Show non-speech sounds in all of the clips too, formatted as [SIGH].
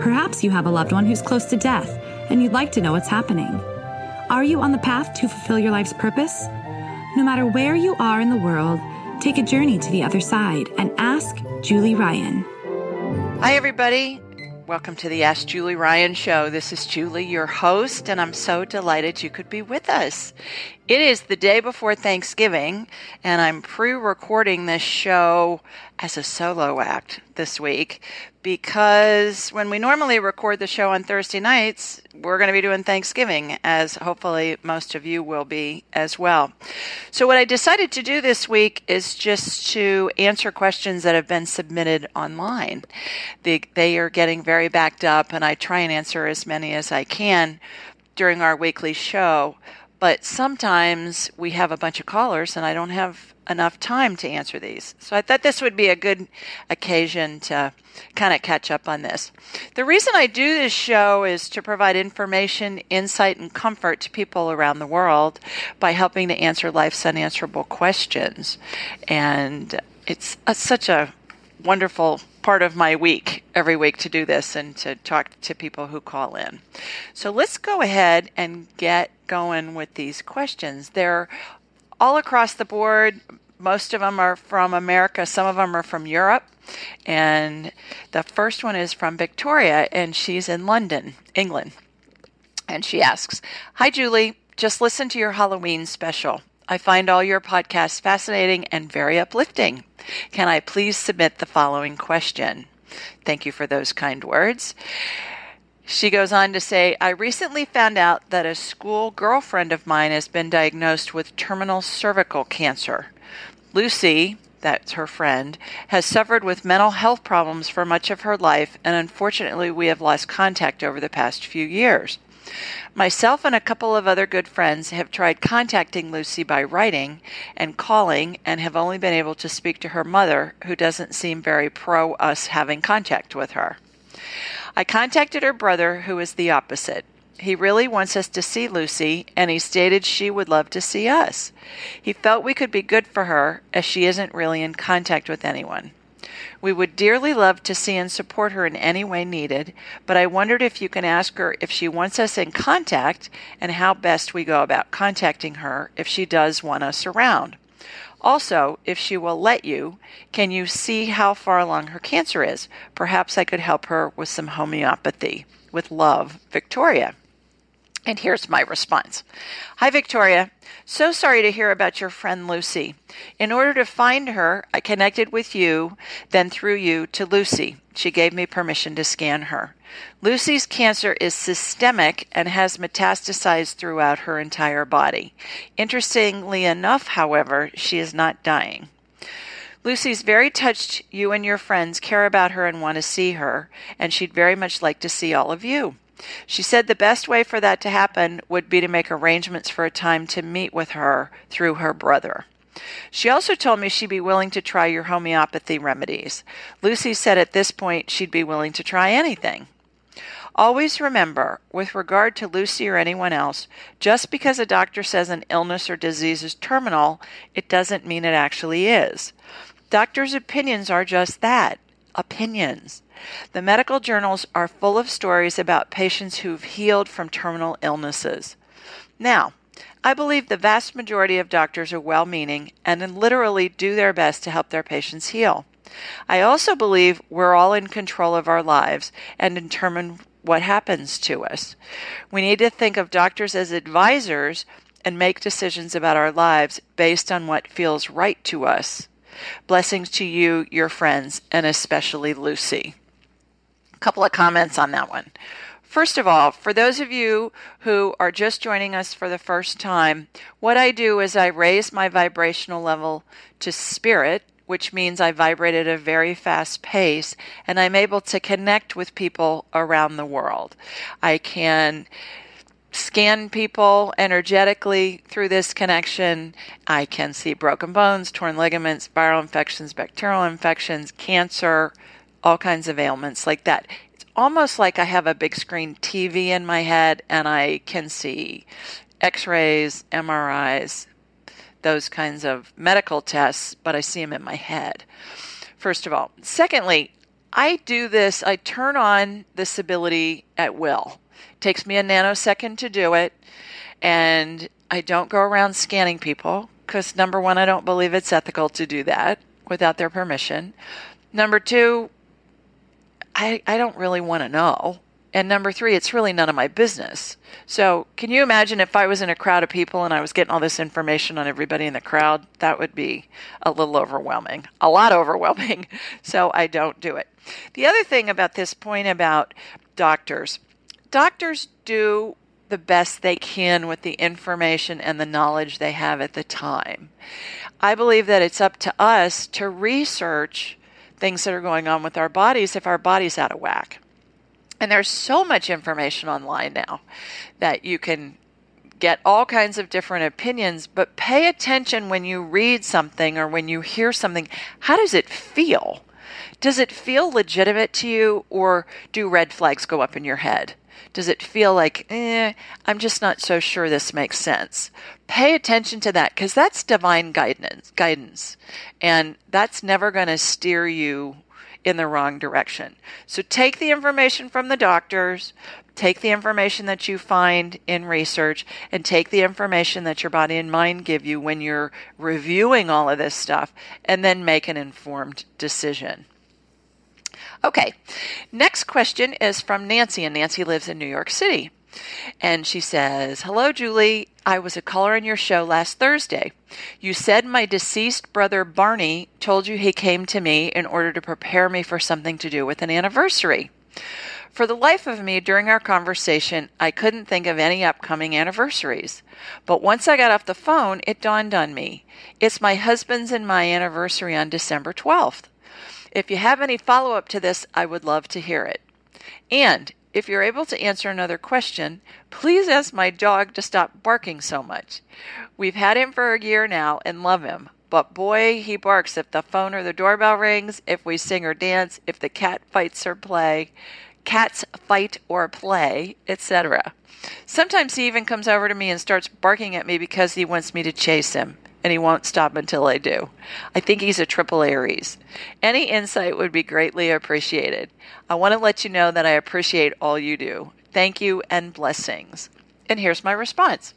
Perhaps you have a loved one who's close to death and you'd like to know what's happening. Are you on the path to fulfill your life's purpose? No matter where you are in the world, take a journey to the other side and ask Julie Ryan. Hi, everybody. Welcome to the Ask Julie Ryan Show. This is Julie, your host, and I'm so delighted you could be with us. It is the day before Thanksgiving, and I'm pre recording this show as a solo act this week because when we normally record the show on Thursday nights, we're going to be doing Thanksgiving, as hopefully most of you will be as well. So, what I decided to do this week is just to answer questions that have been submitted online. They, they are getting very backed up, and I try and answer as many as I can during our weekly show but sometimes we have a bunch of callers and I don't have enough time to answer these. So I thought this would be a good occasion to kind of catch up on this. The reason I do this show is to provide information, insight, and comfort to people around the world by helping to answer life's unanswerable questions. And it's a, such a wonderful part of my week every week to do this and to talk to people who call in. So let's go ahead and get going with these questions. They're all across the board. Most of them are from America, some of them are from Europe. And the first one is from Victoria, and she's in London, England. And she asks Hi, Julie. Just listen to your Halloween special. I find all your podcasts fascinating and very uplifting. Can I please submit the following question? Thank you for those kind words. She goes on to say, I recently found out that a school girlfriend of mine has been diagnosed with terminal cervical cancer. Lucy, that's her friend, has suffered with mental health problems for much of her life, and unfortunately, we have lost contact over the past few years. Myself and a couple of other good friends have tried contacting Lucy by writing and calling and have only been able to speak to her mother, who doesn't seem very pro us having contact with her. I contacted her brother, who is the opposite. He really wants us to see Lucy, and he stated she would love to see us. He felt we could be good for her, as she isn't really in contact with anyone. We would dearly love to see and support her in any way needed, but I wondered if you can ask her if she wants us in contact and how best we go about contacting her if she does want us around. Also, if she will let you, can you see how far along her cancer is? Perhaps I could help her with some homeopathy. With love, Victoria. And here's my response Hi, Victoria. So sorry to hear about your friend Lucy. In order to find her, I connected with you, then through you to Lucy. She gave me permission to scan her. Lucy's cancer is systemic and has metastasized throughout her entire body. Interestingly enough, however, she is not dying. Lucy's very touched you and your friends care about her and want to see her, and she'd very much like to see all of you. She said the best way for that to happen would be to make arrangements for a time to meet with her through her brother. She also told me she'd be willing to try your homeopathy remedies. Lucy said at this point she'd be willing to try anything. Always remember, with regard to Lucy or anyone else, just because a doctor says an illness or disease is terminal, it doesn't mean it actually is. Doctors' opinions are just that opinions. The medical journals are full of stories about patients who've healed from terminal illnesses. Now, I believe the vast majority of doctors are well meaning and literally do their best to help their patients heal. I also believe we're all in control of our lives and determine what happens to us. We need to think of doctors as advisors and make decisions about our lives based on what feels right to us. Blessings to you, your friends, and especially Lucy. Couple of comments on that one. First of all, for those of you who are just joining us for the first time, what I do is I raise my vibrational level to spirit, which means I vibrate at a very fast pace and I'm able to connect with people around the world. I can scan people energetically through this connection. I can see broken bones, torn ligaments, viral infections, bacterial infections, cancer, all kinds of ailments like that. It's almost like I have a big screen TV in my head and I can see x rays, MRIs, those kinds of medical tests, but I see them in my head. First of all. Secondly, I do this, I turn on this ability at will. It takes me a nanosecond to do it, and I don't go around scanning people because number one, I don't believe it's ethical to do that without their permission. Number two, I, I don't really want to know. And number three, it's really none of my business. So, can you imagine if I was in a crowd of people and I was getting all this information on everybody in the crowd? That would be a little overwhelming, a lot overwhelming. [LAUGHS] So, I don't do it. The other thing about this point about doctors doctors do the best they can with the information and the knowledge they have at the time. I believe that it's up to us to research things that are going on with our bodies if our body's out of whack. And there's so much information online now that you can get all kinds of different opinions, but pay attention when you read something or when you hear something. How does it feel? Does it feel legitimate to you, or do red flags go up in your head? Does it feel like, eh, I'm just not so sure this makes sense? Pay attention to that because that's divine guidance, guidance, and that's never going to steer you in the wrong direction. So take the information from the doctors, take the information that you find in research, and take the information that your body and mind give you when you're reviewing all of this stuff, and then make an informed decision. Okay, next question is from Nancy, and Nancy lives in New York City. And she says, Hello, Julie. I was a caller on your show last Thursday. You said my deceased brother Barney told you he came to me in order to prepare me for something to do with an anniversary. For the life of me, during our conversation, I couldn't think of any upcoming anniversaries. But once I got off the phone, it dawned on me. It's my husband's and my anniversary on December 12th. If you have any follow up to this, I would love to hear it. And if you're able to answer another question, please ask my dog to stop barking so much. We've had him for a year now and love him, but boy, he barks if the phone or the doorbell rings, if we sing or dance, if the cat fights or play, cats fight or play, etc. Sometimes he even comes over to me and starts barking at me because he wants me to chase him and he won't stop until I do. I think he's a triple Aries. Any insight would be greatly appreciated. I want to let you know that I appreciate all you do. Thank you and blessings. And here's my response.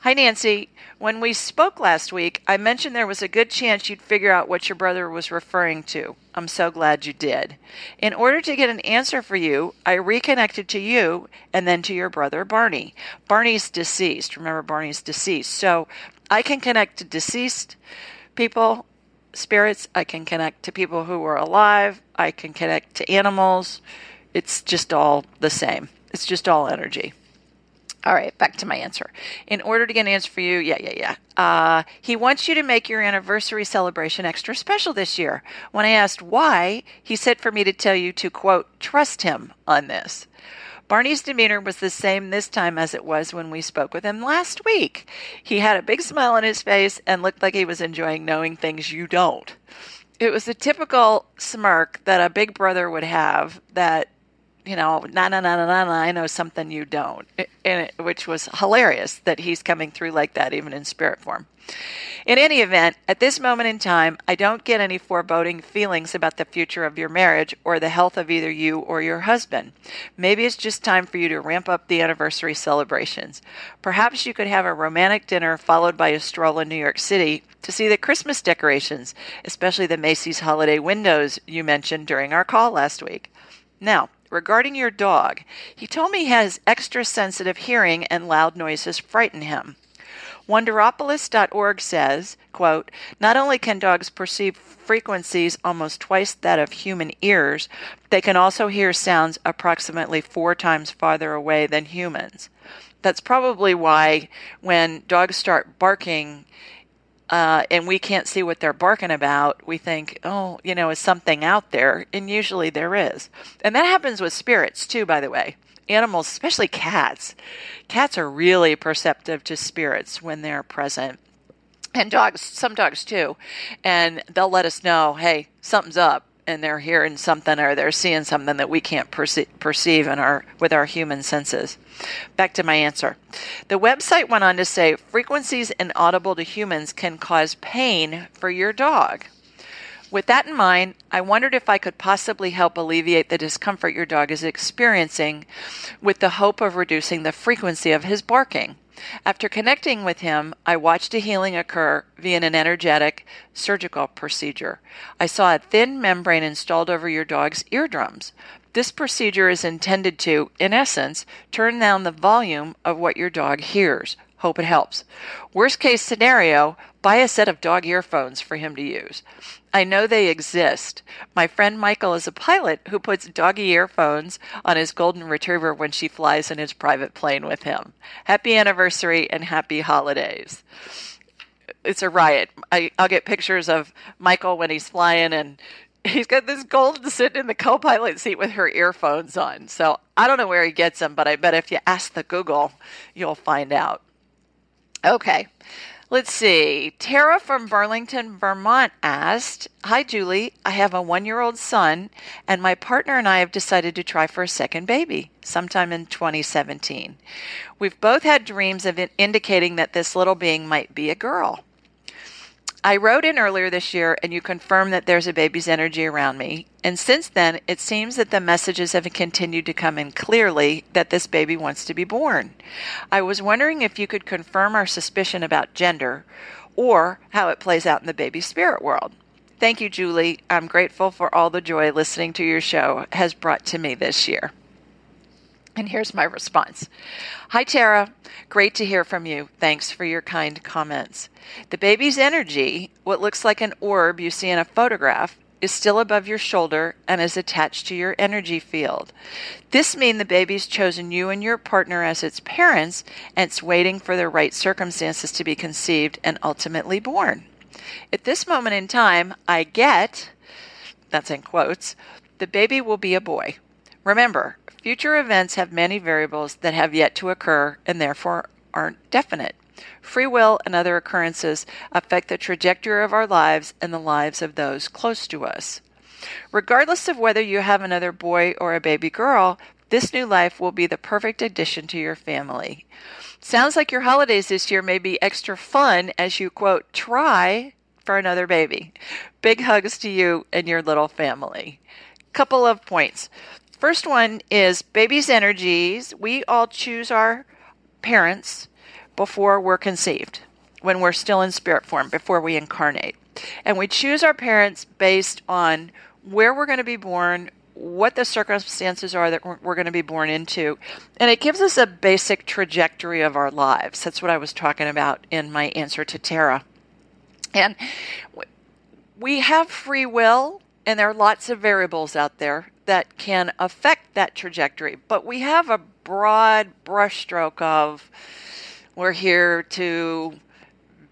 Hi, Nancy. When we spoke last week, I mentioned there was a good chance you'd figure out what your brother was referring to. I'm so glad you did. In order to get an answer for you, I reconnected to you and then to your brother, Barney. Barney's deceased. Remember, Barney's deceased. So I can connect to deceased people, spirits. I can connect to people who were alive. I can connect to animals. It's just all the same. It's just all energy. All right, back to my answer. In order to get an answer for you, yeah, yeah, yeah. Uh, he wants you to make your anniversary celebration extra special this year. When I asked why, he said for me to tell you to, quote, trust him on this. Barney's demeanor was the same this time as it was when we spoke with him last week. He had a big smile on his face and looked like he was enjoying knowing things you don't. It was the typical smirk that a big brother would have that you know, na na na na na na, I know something you don't, it, which was hilarious that he's coming through like that, even in spirit form. In any event, at this moment in time, I don't get any foreboding feelings about the future of your marriage or the health of either you or your husband. Maybe it's just time for you to ramp up the anniversary celebrations. Perhaps you could have a romantic dinner followed by a stroll in New York City to see the Christmas decorations, especially the Macy's holiday windows you mentioned during our call last week. Now, regarding your dog, he told me he has extra sensitive hearing and loud noises frighten him. Wonderopolis.org says, quote, Not only can dogs perceive frequencies almost twice that of human ears, they can also hear sounds approximately four times farther away than humans. That's probably why when dogs start barking, uh, and we can't see what they're barking about, we think, oh, you know, is something out there? And usually there is. And that happens with spirits too, by the way. Animals, especially cats. Cats are really perceptive to spirits when they're present. And dogs, some dogs too. And they'll let us know, hey, something's up and they're hearing something or they're seeing something that we can't perce- perceive in our with our human senses. Back to my answer. The website went on to say frequencies inaudible to humans can cause pain for your dog. With that in mind, I wondered if I could possibly help alleviate the discomfort your dog is experiencing with the hope of reducing the frequency of his barking. After connecting with him, I watched a healing occur via an energetic surgical procedure. I saw a thin membrane installed over your dog's eardrums. This procedure is intended to, in essence, turn down the volume of what your dog hears. Hope it helps. Worst case scenario, buy a set of dog earphones for him to use. I know they exist. My friend Michael is a pilot who puts doggy earphones on his golden retriever when she flies in his private plane with him. Happy anniversary and happy holidays. It's a riot. I, will get pictures of Michael when he's flying and he's got this golden sitting in the co-pilot seat with her earphones on. So I don't know where he gets them, but I bet if you ask the Google, you'll find out. Okay. Let's see. Tara from Burlington, Vermont asked Hi, Julie. I have a one year old son, and my partner and I have decided to try for a second baby sometime in 2017. We've both had dreams of indicating that this little being might be a girl. I wrote in earlier this year and you confirmed that there's a baby's energy around me. And since then, it seems that the messages have continued to come in clearly that this baby wants to be born. I was wondering if you could confirm our suspicion about gender or how it plays out in the baby spirit world. Thank you, Julie. I'm grateful for all the joy listening to your show has brought to me this year. And here's my response Hi, Tara. Great to hear from you. Thanks for your kind comments. The baby's energy, what looks like an orb you see in a photograph, is still above your shoulder and is attached to your energy field. This means the baby's chosen you and your partner as its parents and it's waiting for the right circumstances to be conceived and ultimately born. At this moment in time, I get, that's in quotes, the baby will be a boy. Remember, Future events have many variables that have yet to occur and therefore aren't definite. Free will and other occurrences affect the trajectory of our lives and the lives of those close to us. Regardless of whether you have another boy or a baby girl, this new life will be the perfect addition to your family. Sounds like your holidays this year may be extra fun as you quote, try for another baby. Big hugs to you and your little family. Couple of points. First one is baby's energies. We all choose our parents before we're conceived, when we're still in spirit form, before we incarnate. And we choose our parents based on where we're going to be born, what the circumstances are that we're going to be born into. And it gives us a basic trajectory of our lives. That's what I was talking about in my answer to Tara. And we have free will, and there are lots of variables out there that can affect that trajectory. But we have a broad brushstroke of we're here to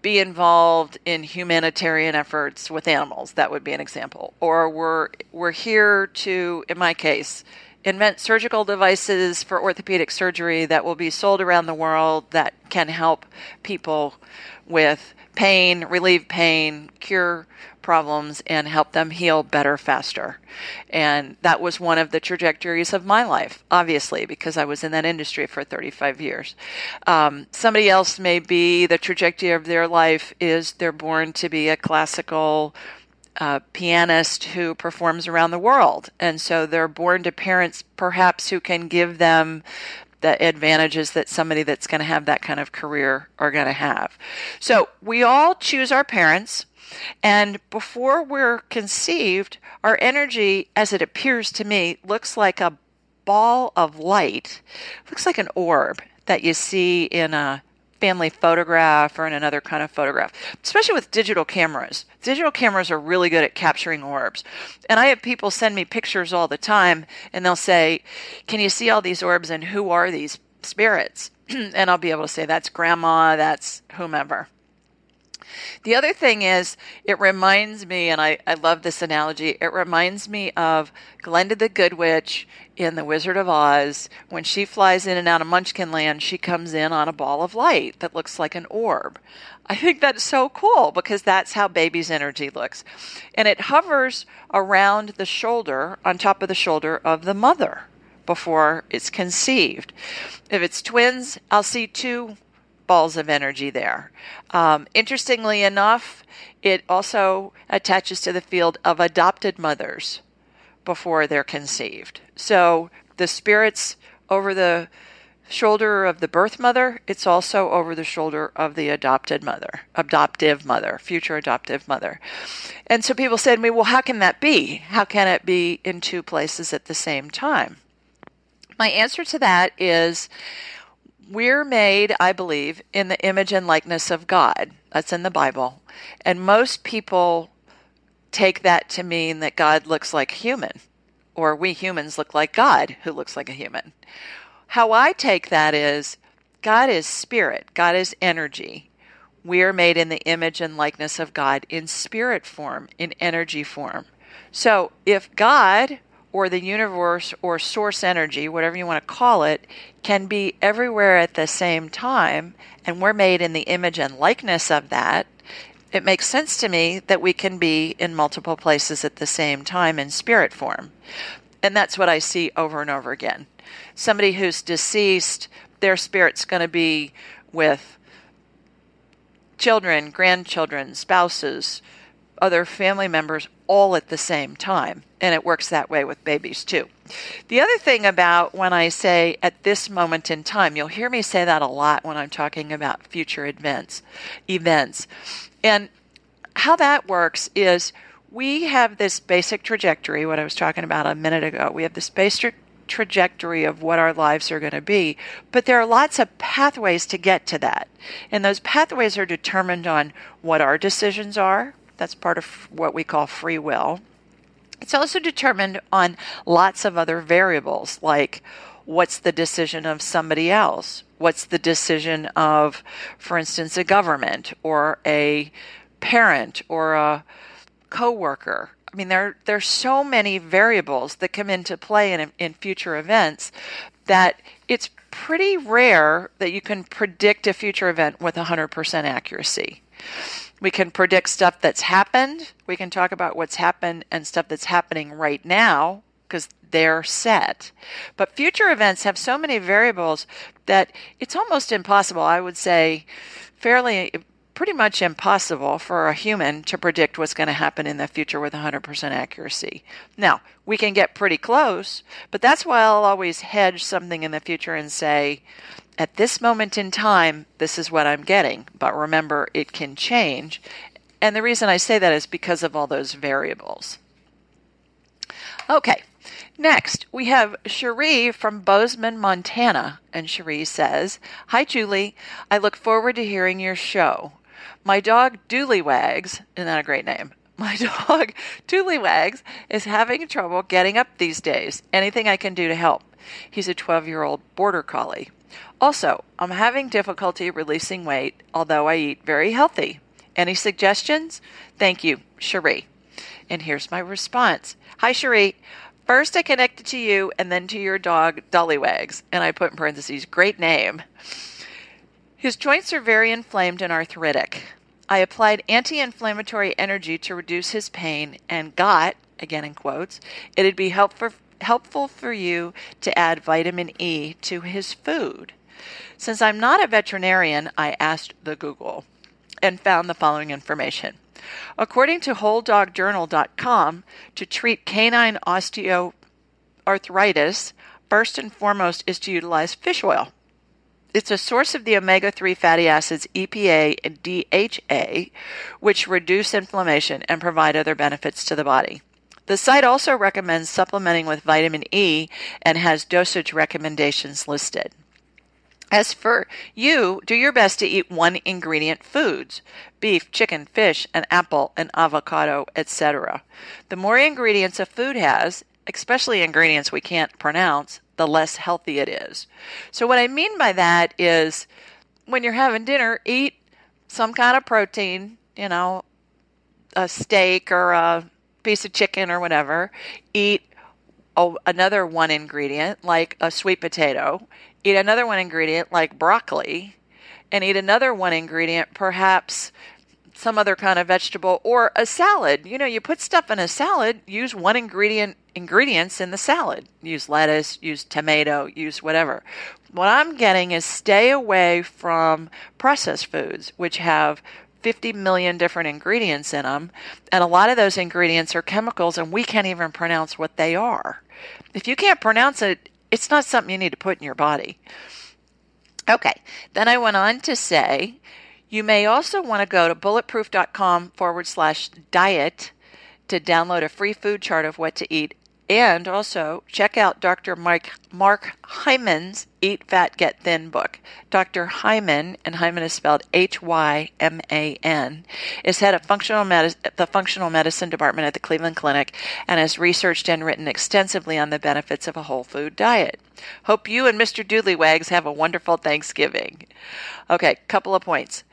be involved in humanitarian efforts with animals. That would be an example. Or we're we're here to, in my case, invent surgical devices for orthopedic surgery that will be sold around the world that can help people with pain, relieve pain, cure problems, and help them heal better faster. And that was one of the trajectories of my life, obviously, because I was in that industry for 35 years. Um, somebody else may be the trajectory of their life is they're born to be a classical uh, pianist who performs around the world. And so they're born to parents perhaps who can give them the advantages that somebody that's going to have that kind of career are going to have. So we all choose our parents. And before we're conceived, our energy, as it appears to me, looks like a ball of light, looks like an orb that you see in a family photograph or in another kind of photograph, especially with digital cameras. Digital cameras are really good at capturing orbs. And I have people send me pictures all the time and they'll say, Can you see all these orbs and who are these spirits? [CLEARS THROAT] and I'll be able to say, That's grandma, that's whomever. The other thing is, it reminds me, and I, I love this analogy, it reminds me of Glenda the Good Witch in The Wizard of Oz. When she flies in and out of Munchkin Land, she comes in on a ball of light that looks like an orb. I think that's so cool because that's how baby's energy looks. And it hovers around the shoulder, on top of the shoulder of the mother before it's conceived. If it's twins, I'll see two balls of energy there. Um, interestingly enough, it also attaches to the field of adopted mothers before they're conceived. So the spirits over the shoulder of the birth mother, it's also over the shoulder of the adopted mother, adoptive mother, future adoptive mother. And so people said to me, well, how can that be? How can it be in two places at the same time? My answer to that is we're made, I believe, in the image and likeness of God. That's in the Bible. And most people take that to mean that God looks like human, or we humans look like God, who looks like a human. How I take that is God is spirit, God is energy. We are made in the image and likeness of God in spirit form, in energy form. So if God or the universe or source energy, whatever you want to call it, can be everywhere at the same time, and we're made in the image and likeness of that, it makes sense to me that we can be in multiple places at the same time in spirit form. And that's what I see over and over again. Somebody who's deceased, their spirit's going to be with children, grandchildren, spouses, other family members all at the same time. And it works that way with babies too. The other thing about when I say at this moment in time, you'll hear me say that a lot when I'm talking about future events, events. And how that works is we have this basic trajectory, what I was talking about a minute ago. We have this basic trajectory of what our lives are going to be, but there are lots of pathways to get to that. And those pathways are determined on what our decisions are, that's part of what we call free will. It's also determined on lots of other variables, like what's the decision of somebody else? What's the decision of, for instance, a government or a parent or a coworker? I mean, there there's so many variables that come into play in in future events that it's pretty rare that you can predict a future event with 100% accuracy. We can predict stuff that's happened. We can talk about what's happened and stuff that's happening right now because they're set. But future events have so many variables that it's almost impossible, I would say, fairly pretty much impossible for a human to predict what's going to happen in the future with 100% accuracy. Now, we can get pretty close, but that's why I'll always hedge something in the future and say, at this moment in time, this is what I'm getting. But remember, it can change. And the reason I say that is because of all those variables. Okay, next we have Cherie from Bozeman, Montana. And Cherie says, Hi, Julie. I look forward to hearing your show. My dog, Dooley Wags, isn't that a great name? [LAUGHS] My dog, Dooley Wags, is having trouble getting up these days. Anything I can do to help? He's a 12 year old border collie. Also, I'm having difficulty releasing weight, although I eat very healthy. Any suggestions? Thank you, Cherie. And here's my response Hi, Cherie. First, I connected to you and then to your dog, Dooleywags, and I put in parentheses, great name. His joints are very inflamed and arthritic. I applied anti inflammatory energy to reduce his pain and got, again in quotes, it'd be helpful, helpful for you to add vitamin E to his food. Since I'm not a veterinarian, I asked the Google and found the following information. According to WholeDogJournal.com, to treat canine osteoarthritis, first and foremost is to utilize fish oil. It's a source of the omega 3 fatty acids EPA and DHA, which reduce inflammation and provide other benefits to the body. The site also recommends supplementing with vitamin E and has dosage recommendations listed. As for you, do your best to eat one ingredient foods beef, chicken, fish, an apple, an avocado, etc. The more ingredients a food has, especially ingredients we can't pronounce, the less healthy it is. So, what I mean by that is when you're having dinner, eat some kind of protein, you know, a steak or a piece of chicken or whatever, eat another one ingredient like a sweet potato, eat another one ingredient like broccoli, and eat another one ingredient, perhaps some other kind of vegetable or a salad. You know, you put stuff in a salad, use one ingredient ingredients in the salad. Use lettuce, use tomato, use whatever. What I'm getting is stay away from processed foods which have 50 million different ingredients in them, and a lot of those ingredients are chemicals and we can't even pronounce what they are. If you can't pronounce it, it's not something you need to put in your body. Okay, then I went on to say you may also want to go to bulletproof.com forward slash diet to download a free food chart of what to eat. And also check out Dr. Mike, Mark Hyman's Eat Fat Get Thin book. Dr. Hyman, and Hyman is spelled H Y M A N, is head of functional medicine, the functional medicine department at the Cleveland Clinic and has researched and written extensively on the benefits of a whole food diet. Hope you and Mr. Dooleywags have a wonderful Thanksgiving. Okay, couple of points.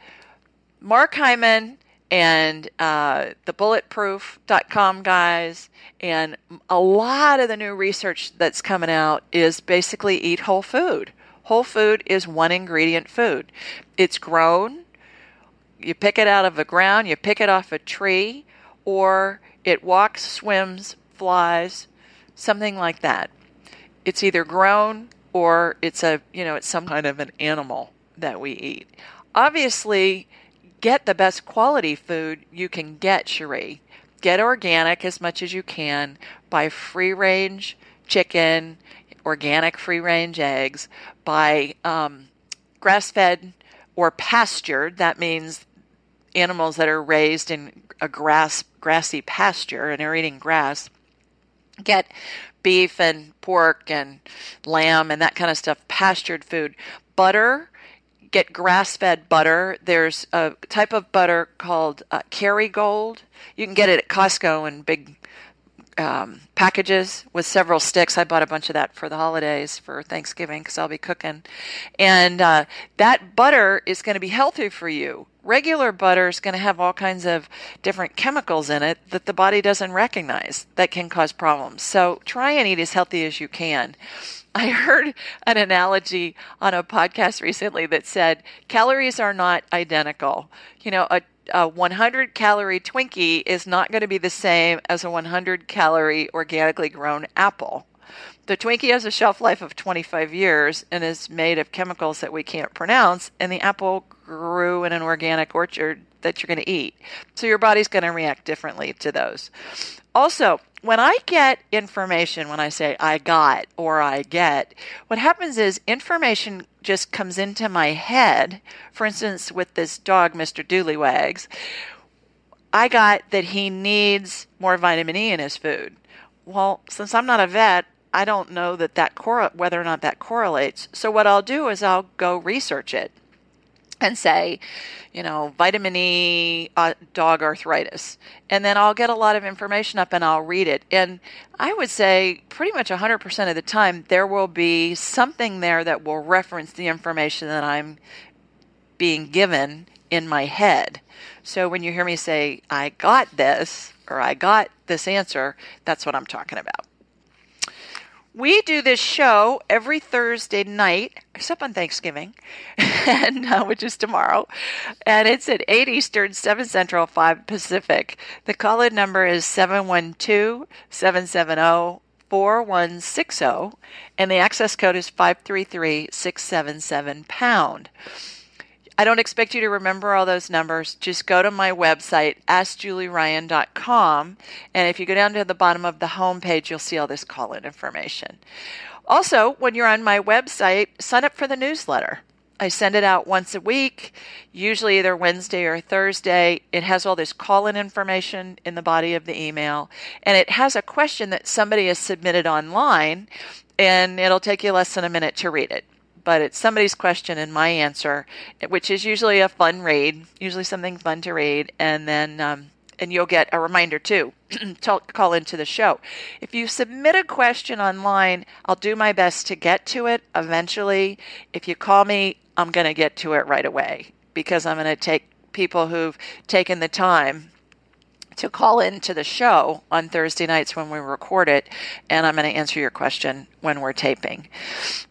Mark Hyman and uh, the bulletproof.com guys and a lot of the new research that's coming out is basically eat whole food. Whole food is one ingredient food. It's grown, you pick it out of the ground, you pick it off a tree, or it walks, swims, flies, something like that. It's either grown or it's a, you know, it's some kind of an animal that we eat. Obviously, get the best quality food you can get, Cherie. Get organic as much as you can. Buy free range chicken, organic free range eggs. Buy um, grass fed or pastured. That means animals that are raised in a grass grassy pasture and are eating grass. Get beef and pork and lamb and that kind of stuff, pastured food. Butter get grass fed butter. There's a type of butter called uh, Kerrygold. You can get it at Costco in big um, packages with several sticks. I bought a bunch of that for the holidays for Thanksgiving because I'll be cooking. And uh, that butter is going to be healthy for you. Regular butter is going to have all kinds of different chemicals in it that the body doesn't recognize that can cause problems. So try and eat as healthy as you can. I heard an analogy on a podcast recently that said calories are not identical. You know, a, a 100 calorie Twinkie is not going to be the same as a 100 calorie organically grown apple. The Twinkie has a shelf life of 25 years and is made of chemicals that we can't pronounce, and the apple grew in an organic orchard that you're going to eat. So your body's going to react differently to those. Also, when I get information, when I say I got or I get, what happens is information just comes into my head. For instance, with this dog, Mr. Dooleywags, I got that he needs more vitamin E in his food. Well, since I'm not a vet, I don't know that that whether or not that correlates. So what I'll do is I'll go research it and say, you know, vitamin E, uh, dog arthritis. And then I'll get a lot of information up and I'll read it. And I would say pretty much 100% of the time, there will be something there that will reference the information that I'm being given in my head. So when you hear me say, I got this, or I got this answer, that's what I'm talking about. We do this show every Thursday night, except on Thanksgiving, [LAUGHS] and uh, which is tomorrow, and it's at 8 Eastern, 7 Central, 5 Pacific. The call-in number is 712-770 4160 and the access code is 533677 pound. I don't expect you to remember all those numbers. Just go to my website, askjulieryan.com, and if you go down to the bottom of the home page, you'll see all this call in information. Also, when you're on my website, sign up for the newsletter. I send it out once a week, usually either Wednesday or Thursday. It has all this call in information in the body of the email, and it has a question that somebody has submitted online, and it'll take you less than a minute to read it but it's somebody's question and my answer, which is usually a fun read, usually something fun to read, and then um, and you'll get a reminder too [CLEARS THROAT] to call into the show. If you submit a question online, I'll do my best to get to it eventually. If you call me, I'm going to get to it right away because I'm going to take people who've taken the time to call into the show on Thursday nights when we record it, and I'm going to answer your question when we're taping.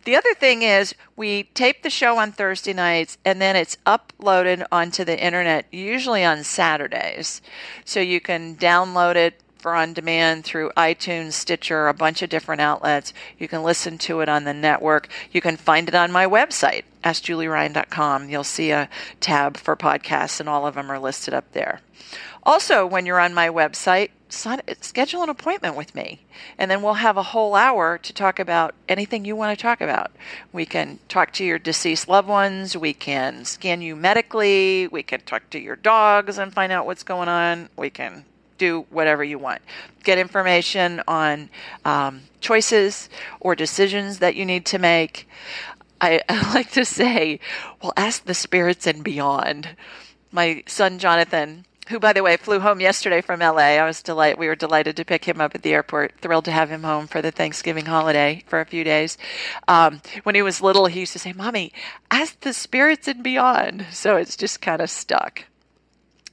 The other thing is, we tape the show on Thursday nights, and then it's uploaded onto the internet, usually on Saturdays. So you can download it for on demand through iTunes, Stitcher, a bunch of different outlets. You can listen to it on the network. You can find it on my website, AskJulieRyan.com. You'll see a tab for podcasts, and all of them are listed up there. Also, when you're on my website, schedule an appointment with me, and then we'll have a whole hour to talk about anything you want to talk about. We can talk to your deceased loved ones, we can scan you medically, we can talk to your dogs and find out what's going on, we can do whatever you want. Get information on um, choices or decisions that you need to make. I, [LAUGHS] I like to say, well, ask the spirits and beyond. My son Jonathan who, by the way, flew home yesterday from LA. I was delighted. We were delighted to pick him up at the airport. Thrilled to have him home for the Thanksgiving holiday for a few days. Um, when he was little, he used to say, "Mommy, ask the spirits and beyond." So it's just kind of stuck.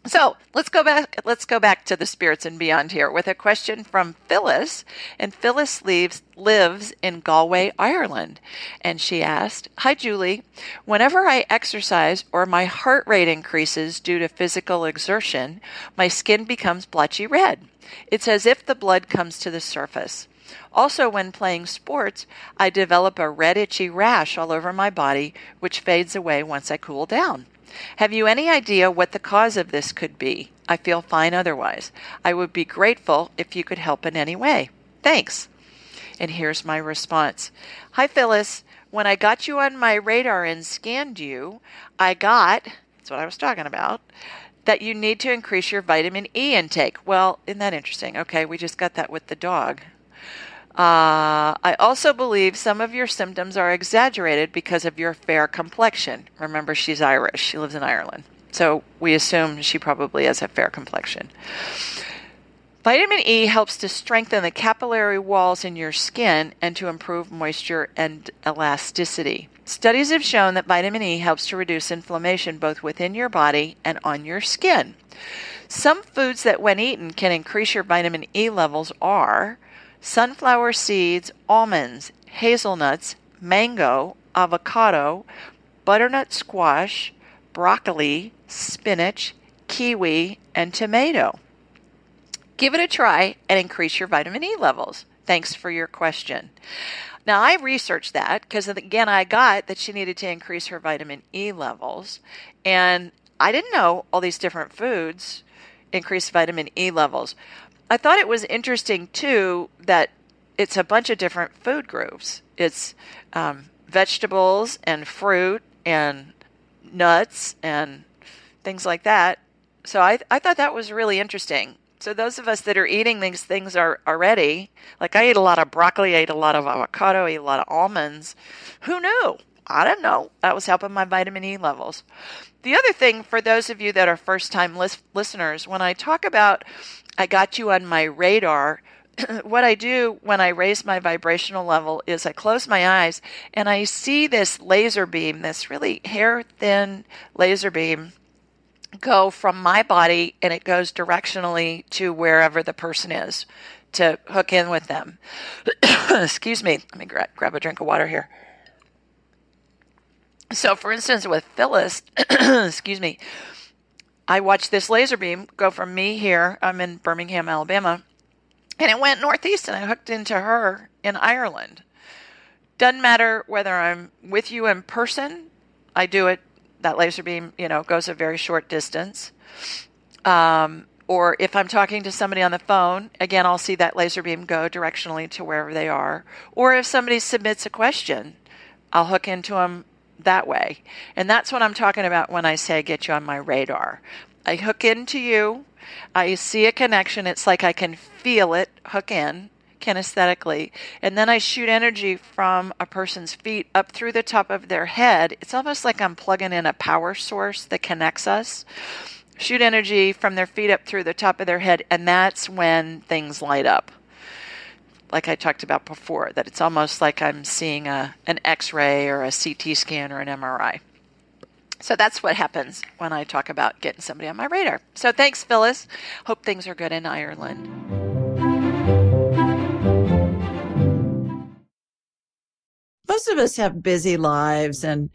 So let's go back. Let's go back to the spirits and beyond here with a question from Phyllis. And Phyllis leaves, lives in Galway, Ireland. And she asked, "Hi, Julie. Whenever I exercise or my heart rate increases due to physical exertion, my skin becomes blotchy red. It's as if the blood comes to the surface." Also, when playing sports, I develop a red itchy rash all over my body, which fades away once I cool down. Have you any idea what the cause of this could be? I feel fine otherwise. I would be grateful if you could help in any way. Thanks. And here's my response Hi, Phyllis. When I got you on my radar and scanned you, I got that's what I was talking about that you need to increase your vitamin E intake. Well, isn't that interesting? Okay, we just got that with the dog. Uh, I also believe some of your symptoms are exaggerated because of your fair complexion. Remember, she's Irish. She lives in Ireland. So we assume she probably has a fair complexion. Vitamin E helps to strengthen the capillary walls in your skin and to improve moisture and elasticity. Studies have shown that vitamin E helps to reduce inflammation both within your body and on your skin. Some foods that, when eaten, can increase your vitamin E levels are sunflower seeds, almonds, hazelnuts, mango, avocado, butternut squash, broccoli, spinach, kiwi, and tomato. Give it a try and increase your vitamin E levels. Thanks for your question. Now, I researched that because, again, I got that she needed to increase her vitamin E levels. And I didn't know all these different foods increase vitamin E levels. I thought it was interesting too that it's a bunch of different food groups. It's um, vegetables and fruit and nuts and things like that. So I, I thought that was really interesting. So those of us that are eating these things are already, like I ate a lot of broccoli, I ate a lot of avocado, I ate a lot of almonds. Who knew? I don't know. That was helping my vitamin E levels. The other thing for those of you that are first time lis- listeners, when I talk about I got you on my radar. [CLEARS THROAT] what I do when I raise my vibrational level is I close my eyes and I see this laser beam, this really hair thin laser beam, go from my body and it goes directionally to wherever the person is to hook in with them. [CLEARS THROAT] Excuse me. Let me gra- grab a drink of water here. So, for instance, with Phyllis, [CLEARS THROAT] excuse me, I watched this laser beam go from me here, I'm in Birmingham, Alabama, and it went northeast and I hooked into her in Ireland. Doesn't matter whether I'm with you in person, I do it, that laser beam, you know, goes a very short distance. Um, or if I'm talking to somebody on the phone, again, I'll see that laser beam go directionally to wherever they are. Or if somebody submits a question, I'll hook into them that way. And that's what I'm talking about when I say get you on my radar. I hook into you, I see a connection. It's like I can feel it hook in kinesthetically. And then I shoot energy from a person's feet up through the top of their head. It's almost like I'm plugging in a power source that connects us. Shoot energy from their feet up through the top of their head, and that's when things light up like I talked about before, that it's almost like I'm seeing a, an X ray or a CT scan or an MRI. So that's what happens when I talk about getting somebody on my radar. So thanks, Phyllis. Hope things are good in Ireland. Most of us have busy lives and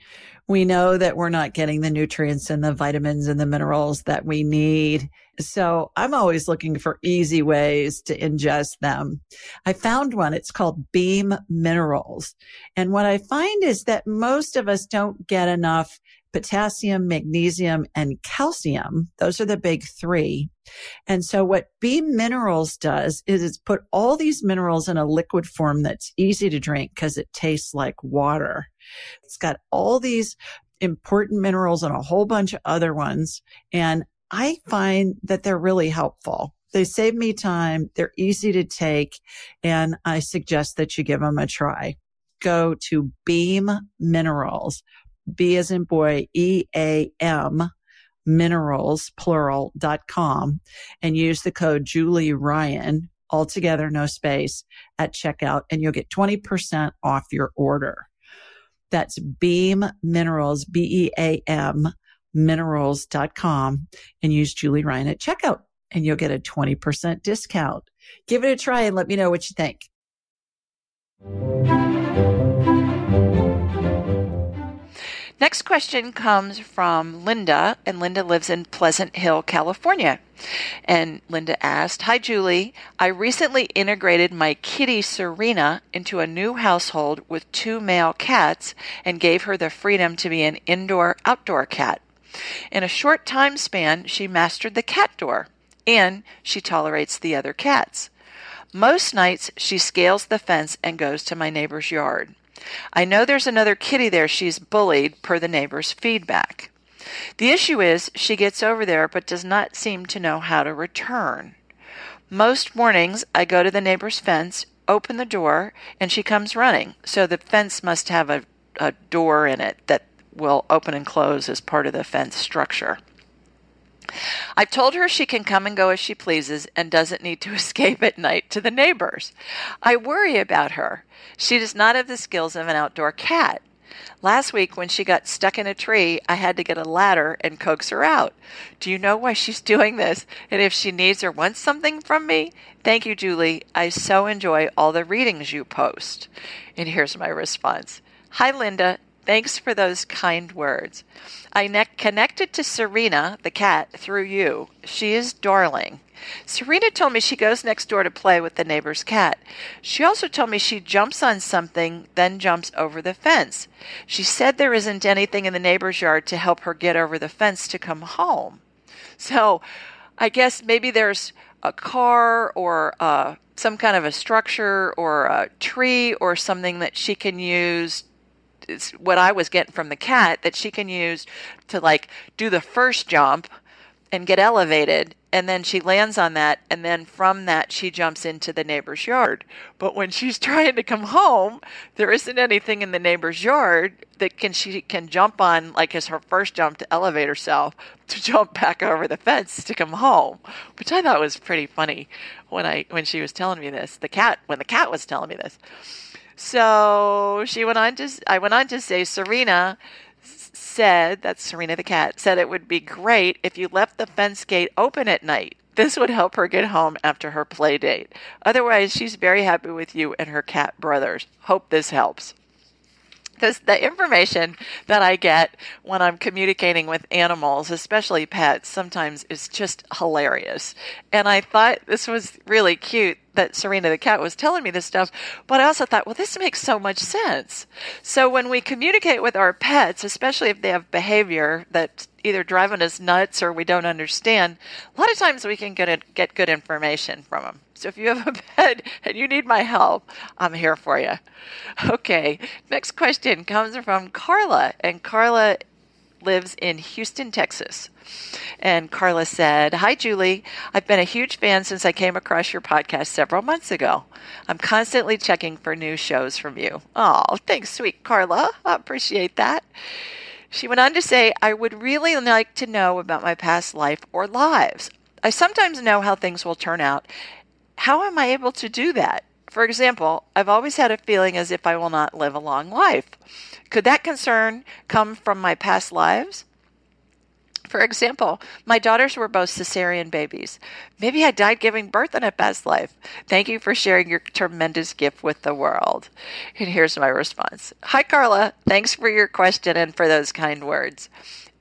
we know that we're not getting the nutrients and the vitamins and the minerals that we need. So I'm always looking for easy ways to ingest them. I found one. It's called Beam Minerals. And what I find is that most of us don't get enough potassium, magnesium, and calcium. Those are the big three. And so what Beam Minerals does is it's put all these minerals in a liquid form that's easy to drink because it tastes like water. It's got all these important minerals and a whole bunch of other ones. And I find that they're really helpful. They save me time. They're easy to take. And I suggest that you give them a try. Go to Beam Minerals, B as in boy, E A M minerals, plural, dot com and use the code Julie Ryan, altogether, no space at checkout and you'll get 20% off your order. That's Beam Minerals, B-E-A-M minerals.com and use Julie Ryan at checkout and you'll get a 20% discount. Give it a try and let me know what you think. Next question comes from Linda, and Linda lives in Pleasant Hill, California. And Linda asked, Hi, Julie. I recently integrated my kitty Serena into a new household with two male cats and gave her the freedom to be an indoor outdoor cat. In a short time span, she mastered the cat door and she tolerates the other cats. Most nights, she scales the fence and goes to my neighbor's yard. I know there's another kitty there she's bullied per the neighbor's feedback. The issue is she gets over there but does not seem to know how to return. Most mornings I go to the neighbor's fence, open the door, and she comes running. So the fence must have a, a door in it that will open and close as part of the fence structure. I've told her she can come and go as she pleases and doesn't need to [LAUGHS] escape at night to the neighbors. I worry about her. She does not have the skills of an outdoor cat. Last week, when she got stuck in a tree, I had to get a ladder and coax her out. Do you know why she's [LAUGHS] doing this? And if she needs or wants something from me? Thank you, Julie. I so enjoy all the readings you post. And here's my response Hi, Linda. Thanks for those kind words. I ne- connected to Serena, the cat, through you. She is darling. Serena told me she goes next door to play with the neighbor's cat. She also told me she jumps on something, then jumps over the fence. She said there isn't anything in the neighbor's yard to help her get over the fence to come home. So I guess maybe there's a car or uh, some kind of a structure or a tree or something that she can use what I was getting from the cat that she can use to like do the first jump and get elevated and then she lands on that and then from that she jumps into the neighbor's yard. But when she's [LAUGHS] trying to come home there isn't anything in the neighbor's yard that can she can jump on like as her first jump to elevate herself to [LAUGHS] jump back over the fence to come home which i thought was pretty funny when i when she was telling me this the cat when the cat was telling me this so she went on to, I went on to say, Serena said, that's Serena the cat, said it would be great if you left the fence gate open at night. This would help her get home after her play date. Otherwise, she's very happy with you and her cat brothers. Hope this helps because the information that I get when I'm communicating with animals, especially pets, sometimes is just hilarious. And I thought this was really cute that Serena the cat was telling me this stuff, but I also thought, well, this makes so much sense. So when we communicate with our pets, especially if they have behavior that's either driving us nuts or we don't understand, a lot of times we can get, get good information from them. So if you have a [LAUGHS] pet and you need my help, I'm here for you. Okay, next question comes from Carla, and Carla lives in Houston, Texas. And Carla said, Hi, Julie. I've been a huge fan since I came across your podcast several months ago. I'm constantly checking for new shows from you. Oh, thanks, sweet Carla. I appreciate that. She went on to say, I would really like to know about my past life or lives. I sometimes know how things will turn out, how am I able to do that? For example, I've always had a feeling as if I will not live a long life. Could that concern come from my past lives? For example, my daughters were both cesarean babies. Maybe I died giving birth in a past life. Thank you for sharing your tremendous gift with the world. And here's my response Hi, Carla. Thanks for your question and for those kind words.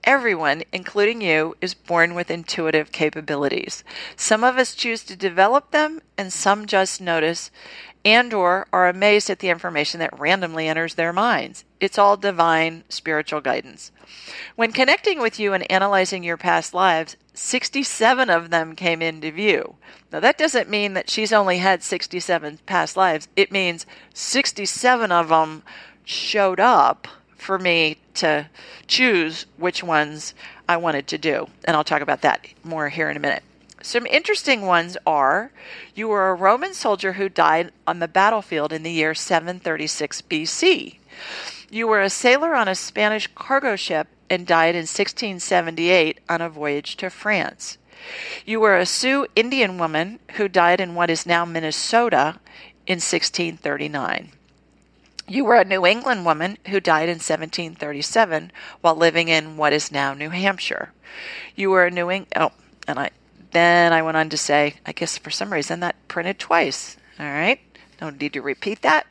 Everyone, including you, is born with intuitive capabilities. Some of us choose to develop them and some just notice and or are amazed at the information that randomly enters their minds. It's all divine spiritual guidance. When connecting with you and analyzing your past lives, 67 of them came into view. Now, that doesn't mean that she's only had 67 past lives. It means 67 of them showed up for me to choose which ones I wanted to do. And I'll talk about that more here in a minute. Some interesting ones are you were a Roman soldier who died on the battlefield in the year 736 BC. You were a sailor on a Spanish cargo ship and died in 1678 on a voyage to France. You were a Sioux Indian woman who died in what is now Minnesota in 1639. You were a New England woman who died in 1737 while living in what is now New Hampshire. You were a New England, oh, and I then I went on to say, I guess for some reason that printed twice. All right, no need to repeat that.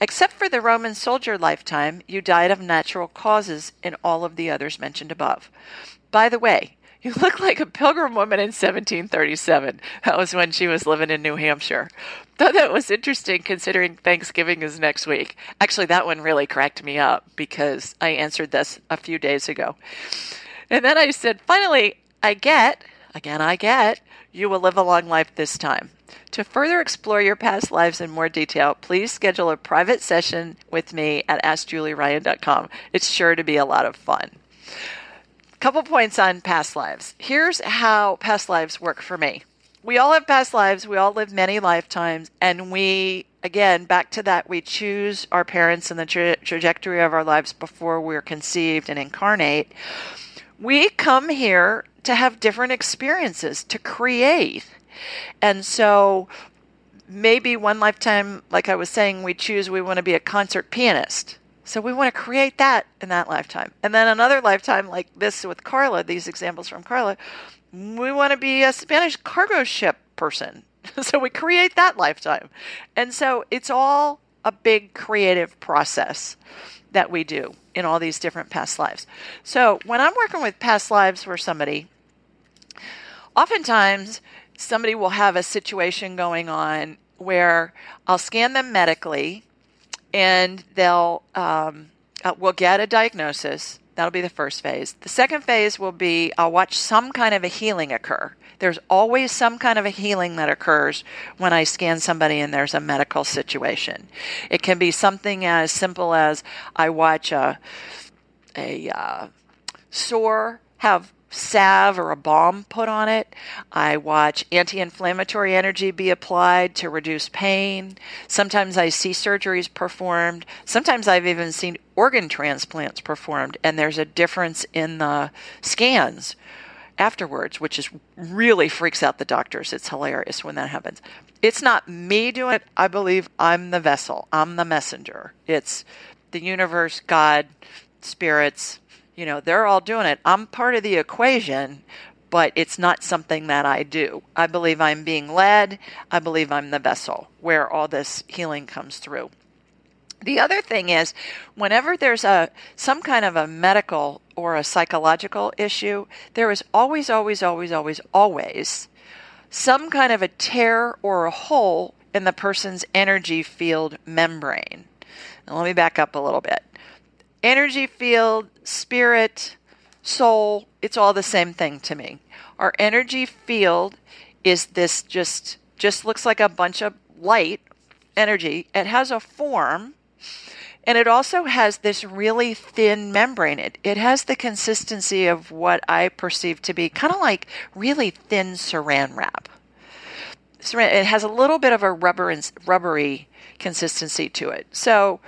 Except for the Roman soldier lifetime, you died of natural causes in all of the others mentioned above. By the way, you look like a pilgrim woman in 1737. That was when she was living in New Hampshire. Thought that was interesting considering Thanksgiving is next week. Actually, that one really cracked me up because I answered this a few days ago. And then I said, finally, I get, again, I get, you will live a long life this time. To further explore your past lives in more detail, please schedule a private session with me at AskJulieRyan.com. It's sure to be a lot of fun. Couple points on past lives. Here's how past lives work for me. We all have past lives, we all live many lifetimes, and we, again, back to that, we choose our parents and the tra- trajectory of our lives before we're conceived and incarnate. We come here to have different experiences, to create. And so maybe one lifetime, like I was saying, we choose we want to be a concert pianist so we want to create that in that lifetime. And then another lifetime, like this with Carla, these examples from Carla, we want to be a Spanish cargo ship person. [LAUGHS] so we create that lifetime. And so it's all a big creative process that we do in all these different past lives. So when I'm working with past lives for somebody, oftentimes somebody will have a situation going on where I'll scan them medically and they'll um, uh, we'll get a diagnosis. That'll be the first phase. The second phase will be I'll watch some kind of a healing occur. There's always some kind of a healing that occurs when I scan somebody and there's a medical situation. It can be something as simple as I watch a a uh, sore have salve or a balm put on it. I watch anti inflammatory energy be applied to reduce pain. Sometimes I see surgeries performed. Sometimes I've even seen organ transplants performed, and there's a difference in the scans afterwards, which is really freaks out the doctors. It's hilarious when that happens. It's not me doing it. I believe I'm the vessel, I'm the messenger. It's the universe, God, spirits, you know, they're all doing it. I'm part of the equation, but it's not something that I do. I believe I'm being led. I believe I'm the vessel where all this healing comes through. The other thing is whenever there's a some kind of a medical or a psychological issue, there is always always always always always some kind of a tear or a hole in the person's energy field membrane. Now, let me back up a little bit energy field, spirit, soul, it's all the same thing to me. Our energy field is this just just looks like a bunch of light energy. It has a form and it also has this really thin membrane. It, it has the consistency of what I perceive to be kind of like really thin saran wrap. It has a little bit of a rubber and, rubbery consistency to it. So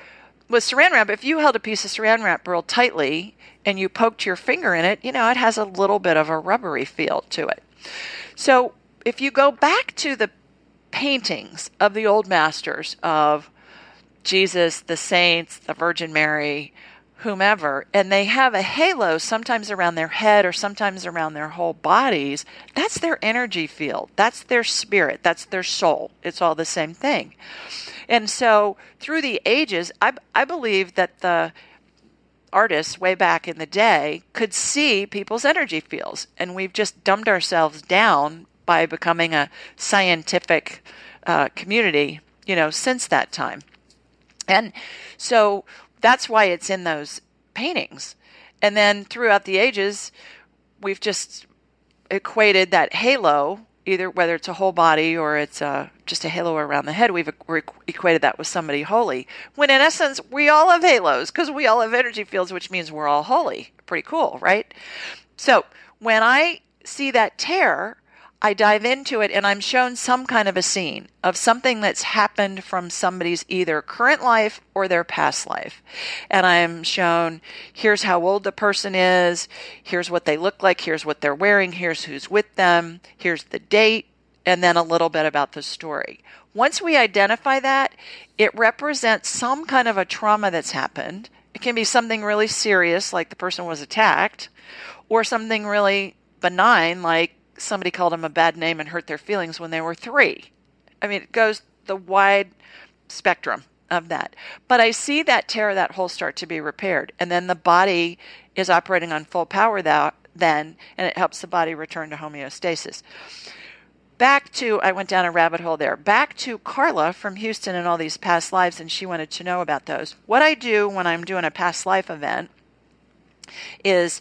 with saran wrap, if you held a piece of saran wrap real tightly and you poked your finger in it, you know, it has a little bit of a rubbery feel to it. So if you go back to the paintings of the old masters of Jesus, the saints, the Virgin Mary, whomever, and they have a halo sometimes around their head or sometimes around their whole bodies, that's their energy field. That's their spirit. That's their soul. It's all the same thing. And so through the ages, I, I believe that the artists way back in the day could see people's energy fields. And we've just dumbed ourselves down by becoming a scientific uh, community, you know, since that time. And so that's why it's in those paintings. And then throughout the ages, we've just equated that halo, either whether it's a whole body or it's a, just a halo around the head, we've equated that with somebody holy. When in essence, we all have halos because we all have energy fields, which means we're all holy. Pretty cool, right? So when I see that tear, I dive into it and I'm shown some kind of a scene of something that's happened from somebody's either current life or their past life. And I'm shown here's how old the person is, here's what they look like, here's what they're wearing, here's who's with them, here's the date, and then a little bit about the story. Once we identify that, it represents some kind of a trauma that's happened. It can be something really serious, like the person was attacked, or something really benign, like somebody called them a bad name and hurt their feelings when they were three. I mean, it goes the wide spectrum of that. But I see that tear, that hole start to be repaired. And then the body is operating on full power that, then, and it helps the body return to homeostasis. Back to, I went down a rabbit hole there. Back to Carla from Houston and all these past lives, and she wanted to know about those. What I do when I'm doing a past life event is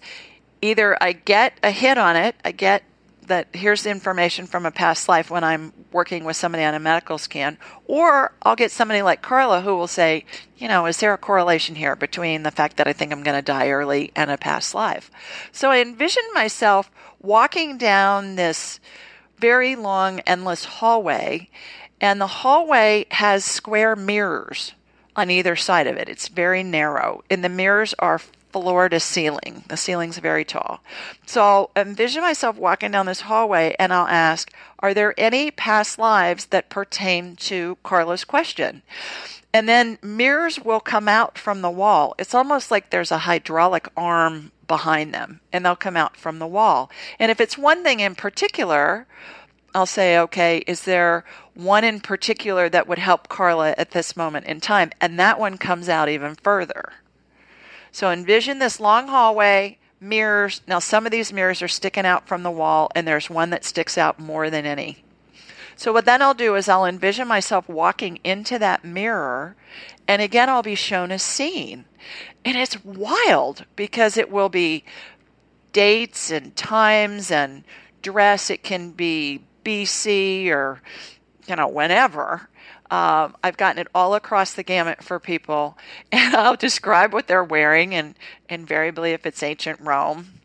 either I get a hit on it, I get that here's the information from a past life when I'm working with somebody on a medical scan, or I'll get somebody like Carla who will say, you know, is there a correlation here between the fact that I think I'm going to die early and a past life? So I envision myself walking down this very long, endless hallway, and the hallway has square mirrors on either side of it. It's very narrow, and the mirrors are floor to ceiling. The ceiling's very tall. So I'll envision myself walking down this hallway and I'll ask, Are there any past lives that pertain to Carla's question? And then mirrors will come out from the wall. It's almost like there's a hydraulic arm behind them, and they'll come out from the wall. And if it's one thing in particular, I'll say, okay, is there one in particular that would help Carla at this moment in time? And that one comes out even further. So envision this long hallway, mirrors. Now, some of these mirrors are sticking out from the wall, and there's one that sticks out more than any. So, what then I'll do is I'll envision myself walking into that mirror, and again, I'll be shown a scene. And it's wild because it will be dates and times and dress. It can be BC or, you know, whenever. Um, I've gotten it all across the gamut for people, [LAUGHS] and I'll describe what they're wearing, and invariably, if it's ancient Rome,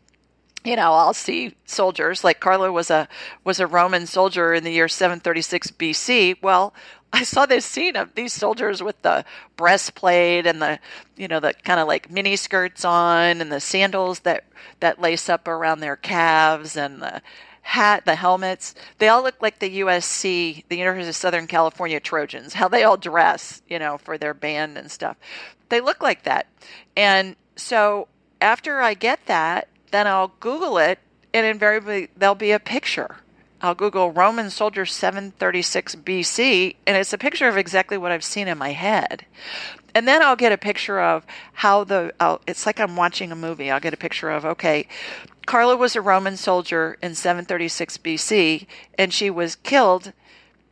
you know, I'll see soldiers like Carlo was a was a Roman soldier in the year 736 BC. Well, I saw this scene of these soldiers with the breastplate and the you know the kind of like mini skirts on and the sandals that that lace up around their calves and the hat, the helmets, they all look like the USC, the University of Southern California Trojans, how they all dress, you know, for their band and stuff. They look like that. And so after I get that, then I'll Google it and invariably there'll be a picture. I'll Google Roman soldier 736 BC and it's a picture of exactly what I've seen in my head. And then I'll get a picture of how the, I'll, it's like I'm watching a movie. I'll get a picture of, okay, Carla was a Roman soldier in 736 BC, and she was killed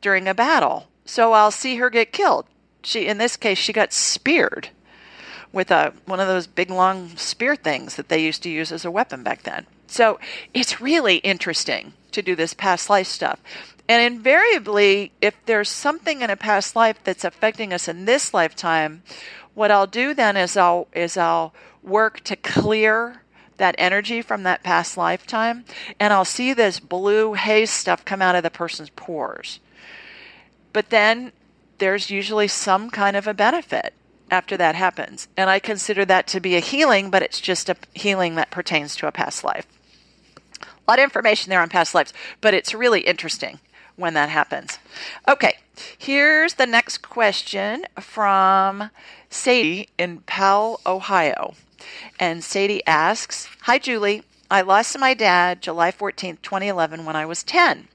during a battle. So I'll see her get killed. She, in this case, she got speared with a one of those big long spear things that they used to use as a weapon back then. So it's really interesting to do this past life stuff. And invariably, if there's something in a past life that's affecting us in this lifetime, what I'll do then is I'll is I'll work to clear that energy from that past lifetime, and I'll see this blue haze stuff come out of the person's pores. But then there's usually some kind of a benefit after that happens. And I consider that to be a healing, but it's just a healing that pertains to a past life. A lot of information there on past lives, but it's really interesting when that happens. Okay, here's the next question from Sadie in Powell, Ohio. And Sadie asks Hi, Julie. I lost my dad July 14th, 2011, when I was 10.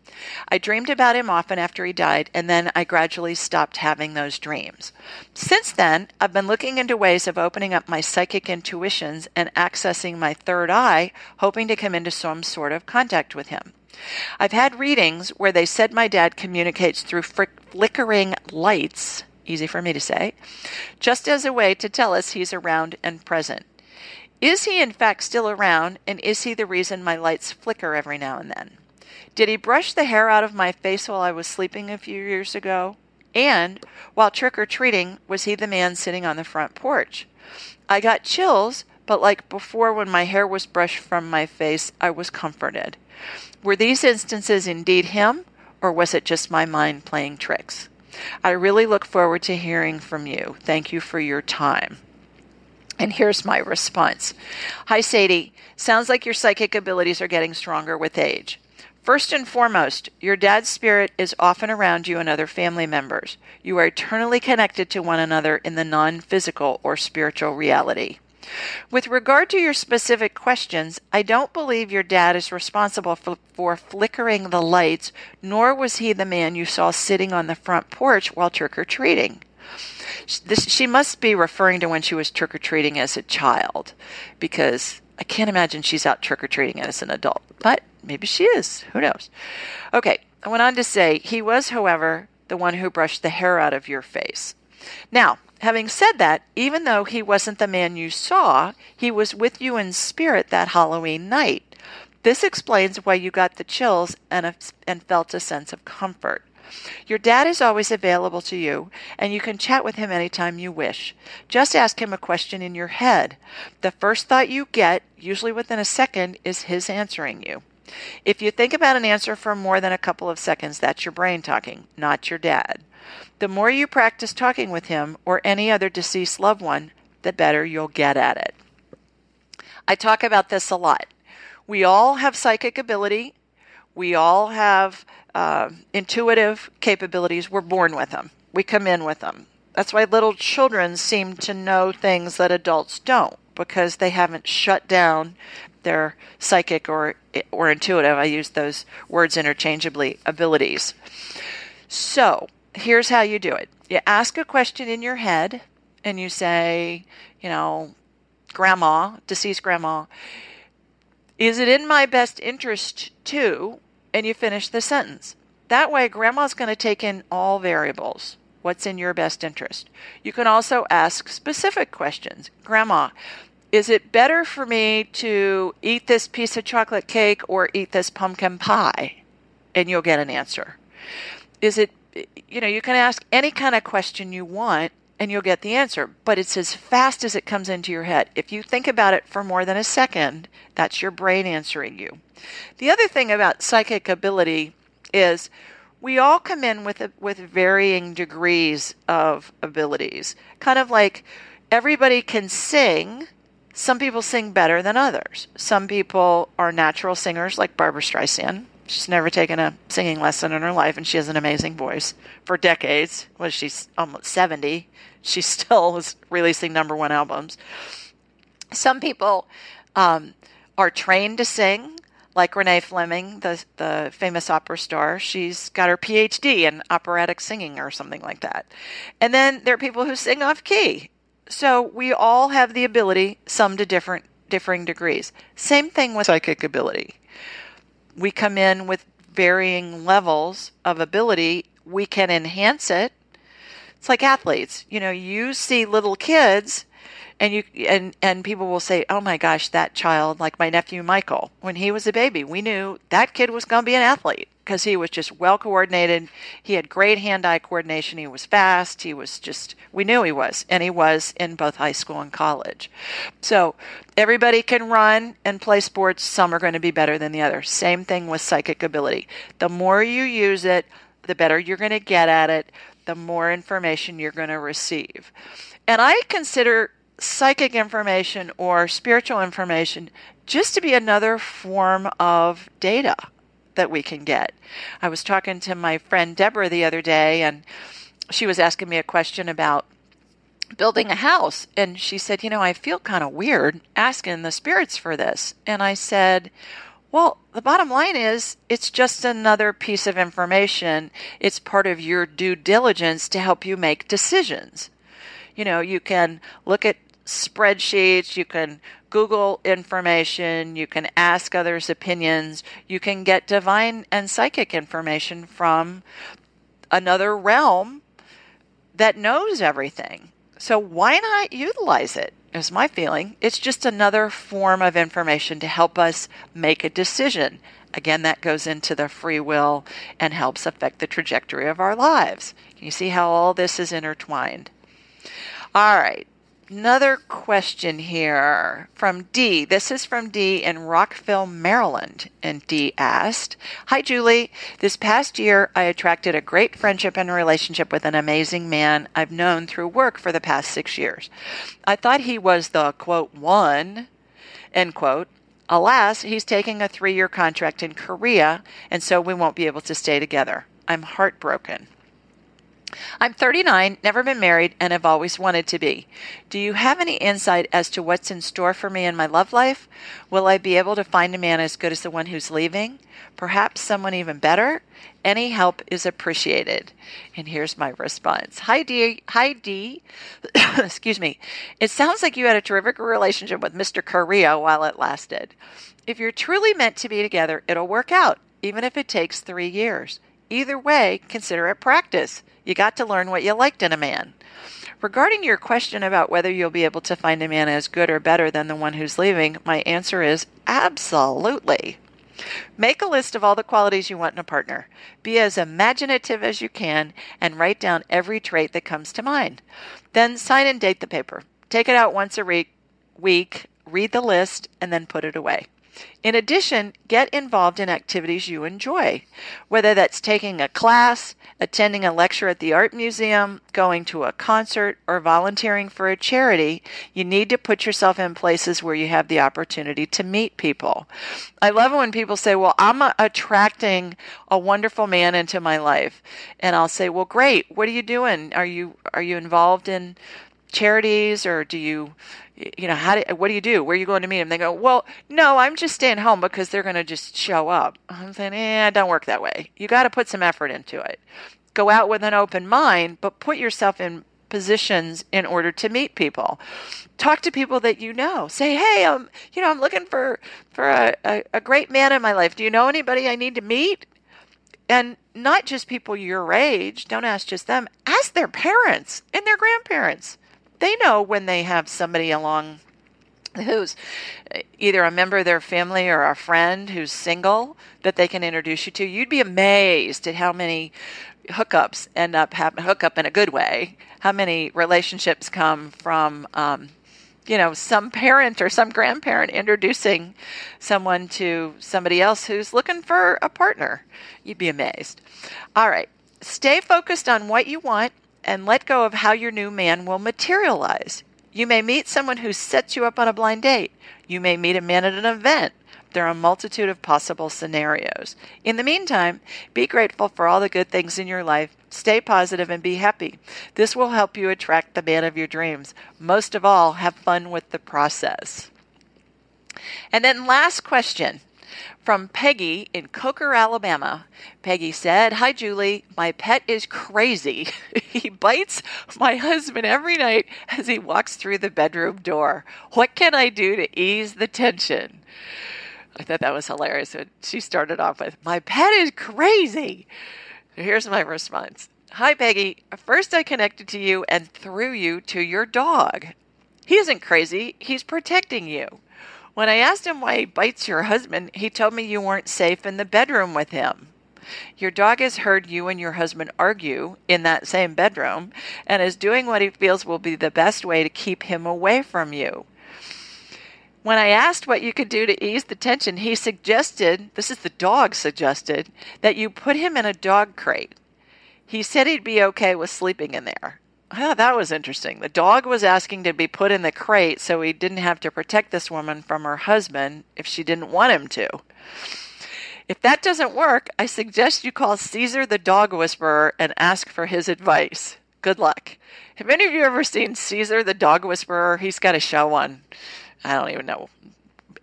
I dreamed about him often after he died, and then I gradually stopped having those dreams. Since then, I've been looking into ways of opening up my psychic intuitions and accessing my third eye, hoping to come into some sort of contact with him. I've had readings where they said my dad communicates through flickering lights, easy for me to say, just as a way to tell us he's around and present. Is he in fact still around, and is he the reason my lights flicker every now and then? Did he brush the hair out of my face while I was sleeping a few years ago? And while trick or treating, was he the man sitting on the front porch? I got chills, but like before when my hair was brushed from my face, I was comforted. Were these instances indeed him, or was it just my mind playing tricks? I really look forward to hearing from you. Thank you for your time. And here's my response Hi, Sadie. Sounds like your psychic abilities are getting stronger with age. First and foremost, your dad's spirit is often around you and other family members. You are eternally connected to one another in the non physical or spiritual reality. With regard to your specific questions, I don't believe your dad is responsible for, for, flickering the lights, nor was he the man you saw sitting on the front porch while trick or treating. This, she must be referring to when she was trick or treating as a child, because I can't imagine she's out trick or treating as an adult. But Maybe she is. Who knows? Okay, I went on to say, he was, however, the one who brushed the hair out of your face. Now, having said that, even though he wasn't the man you saw, he was with you in spirit that Halloween night. This explains why you got the chills and, a, and felt a sense of comfort. Your dad is always available to you, and you can chat with him anytime you wish. Just ask him a question in your head. The first thought you get, usually within a second, is his answering you. If you think about an answer for more than a couple of seconds, that's your brain talking, not your dad. The more you practice talking with him or any other deceased loved one, the better you'll get at it. I talk about this a lot. We all have psychic ability. We all have uh, intuitive capabilities. We're born with them. We come in with them. That's why little children seem to know things that adults don't because they haven't shut down their psychic or or intuitive. I use those words interchangeably. Abilities. So here's how you do it. You ask a question in your head, and you say, you know, grandma, deceased grandma, is it in my best interest to? And you finish the sentence. That way, grandma's going to take in all variables. What's in your best interest? You can also ask specific questions. Grandma, is it better for me to eat this piece of chocolate cake or eat this pumpkin pie? And you'll get an answer. Is it, you know, you can ask any kind of question you want and you'll get the answer, but it's as fast as it comes into your head. If you think about it for more than a second, that's your brain answering you. The other thing about psychic ability is we all come in with a, with varying degrees of abilities. Kind of like everybody can sing, some people sing better than others. Some people are natural singers, like Barbra Streisand. She's never taken a singing lesson in her life, and she has an amazing voice for decades. Well, she's almost 70. She [LAUGHS] still is releasing number one albums. Some people um, are trained to sing, like Renee Fleming, the, the famous opera star. She's got her PhD in operatic singing or something like that. And then there are people who sing off key so we all have the ability, some to different differing degrees. Same thing with psychic ability. We come in with varying levels of ability. We can enhance it. It's like athletes. You know, you see little kids and you and and people will say, "Oh my gosh, that child, like my nephew Michael, when he was a baby, we knew that kid was going to be an athlete because he was just well coordinated. He had great hand-eye coordination. He was fast. He was just we knew he was, and he was in both high school and college. So, everybody can run and play sports. Some are going to be better than the other. Same thing with psychic ability. The more you use it, the better you're going to get at it, the more information you're going to receive. And I consider psychic information or spiritual information just to be another form of data that we can get. I was talking to my friend Deborah the other day, and she was asking me a question about building a house. And she said, You know, I feel kind of weird asking the spirits for this. And I said, well, the bottom line is it's just another piece of information. It's part of your due diligence to help you make decisions. You know, you can look at spreadsheets, you can Google information, you can ask others' opinions, you can get divine and psychic information from another realm that knows everything. So why not utilize it? Is my feeling. It's just another form of information to help us make a decision. Again, that goes into the free will and helps affect the trajectory of our lives. Can you see how all this is intertwined? All right. Another question here from D. This is from D in Rockville, Maryland. And D asked Hi, Julie. This past year, I attracted a great friendship and relationship with an amazing man I've known through work for the past six years. I thought he was the quote, one, end quote. Alas, he's taking a three year contract in Korea, and so we won't be able to stay together. I'm heartbroken. I'm 39, never been married, and have always wanted to be. Do you have any insight as to what's in store for me in my love life? Will I be able to find a man as good as the one who's leaving? Perhaps someone even better? Any help is appreciated. And here's my response. Hi D. Hi D. [COUGHS] Excuse me. It sounds like you had a terrific relationship with Mr. Korea while it lasted. If you're truly meant to be together, it'll work out, even if it takes three years. Either way, consider it practice. You got to learn what you liked in a man. Regarding your question about whether you'll be able to find a man as good or better than the one who's leaving, my answer is absolutely. Make a list of all the qualities you want in a partner. Be as imaginative as you can and write down every trait that comes to mind. Then sign and date the paper. Take it out once a week, read the list, and then put it away. In addition, get involved in activities you enjoy, whether that's taking a class, attending a lecture at the art museum, going to a concert, or volunteering for a charity. You need to put yourself in places where you have the opportunity to meet people. I love when people say, Well, I'm attracting a wonderful man into my life. And I'll say, Well, great. What are you doing? Are you, are you involved in charities or do you you know, how do, what do you do? Where are you going to meet them? They go, well, no, I'm just staying home because they're going to just show up. I'm saying, eh, don't work that way. You got to put some effort into it. Go out with an open mind, but put yourself in positions in order to meet people. Talk to people that you know. Say, hey, um, you know, I'm looking for for a, a, a great man in my life. Do you know anybody I need to meet? And not just people your age. Don't ask just them. Ask their parents and their grandparents they know when they have somebody along who's either a member of their family or a friend who's single that they can introduce you to. You'd be amazed at how many hookups end up having hookup in a good way. How many relationships come from, um, you know, some parent or some grandparent introducing someone to somebody else who's looking for a partner. You'd be amazed. All right. Stay focused on what you want and let go of how your new man will materialize. You may meet someone who sets you up on a blind date. You may meet a man at an event. There are a multitude of possible scenarios. In the meantime, be grateful for all the good things in your life. Stay positive and be happy. This will help you attract the man of your dreams. Most of all, have fun with the process. And then, last question from Peggy in Coker, Alabama. Peggy said, Hi, Julie. My pet is crazy. [LAUGHS] he bites my husband every night as he walks through the bedroom door. What can I do to ease the tension? I thought that was hilarious. She started off with, My pet is crazy. Here's my response Hi, Peggy. First, I connected to you and threw you to your dog. He isn't crazy, he's protecting you. When I asked him why he bites your husband, he told me you weren't safe in the bedroom with him. Your dog has heard you and your husband argue in that same bedroom and is doing what he feels will be the best way to keep him away from you. When I asked what you could do to ease the tension, he suggested this is the dog suggested that you put him in a dog crate. He said he'd be okay with sleeping in there. Thought that was interesting. The dog was asking to be put in the crate so he didn't have to protect this woman from her husband if she didn't want him to. If that doesn't work, I suggest you call Caesar the dog whisperer and ask for his advice. good luck. Have any of you ever seen Caesar the Dog Whisperer? He's got a show on, I don't even know,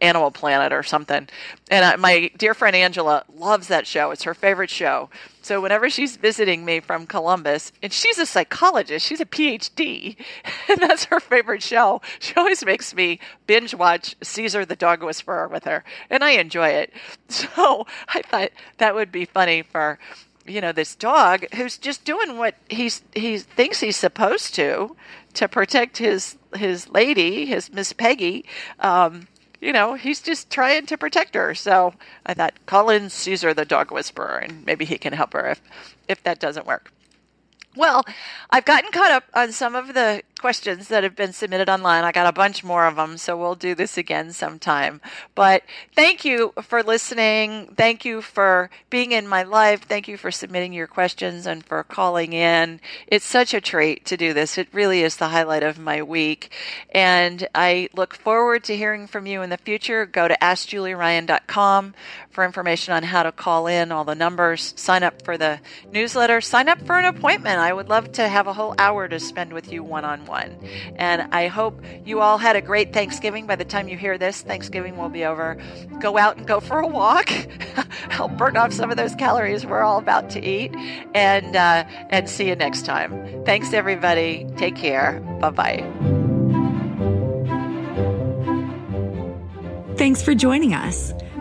Animal Planet or something. And I, my dear friend Angela loves that show. It's her favorite show. So whenever she's visiting me from Columbus, and she's a psychologist, she's a PhD, [LAUGHS] and that's her favorite show. She always makes me binge watch Caesar the Dog Whisperer with her, and I enjoy it. [LAUGHS] So I thought that would be funny for you know this dog who's just doing what he's he thinks he's supposed to to protect his his lady, his Miss Peggy. Um, you know, he's just trying to protect her. So I thought, call in Caesar the dog whisperer, and maybe he can help her if if that doesn't work. Well, I've gotten caught up on some of the questions that have been submitted online. I got a bunch more of them, so we'll do this again sometime. But thank you for listening. Thank you for being in my life. Thank you for submitting your questions and for calling in. It's such a treat to do this. It really is the highlight of my week. And I look forward to hearing from you in the future. Go to AskJulieRyan.com for information on how to call in, all the numbers, sign up for the newsletter, sign up for an appointment. I would love to have a whole hour to spend with you one on one. And I hope you all had a great Thanksgiving. By the time you hear this, Thanksgiving will be over. Go out and go for a walk. [LAUGHS] Help burn off some of those calories we're all about to eat. And, uh, and see you next time. Thanks, everybody. Take care. Bye bye. Thanks for joining us.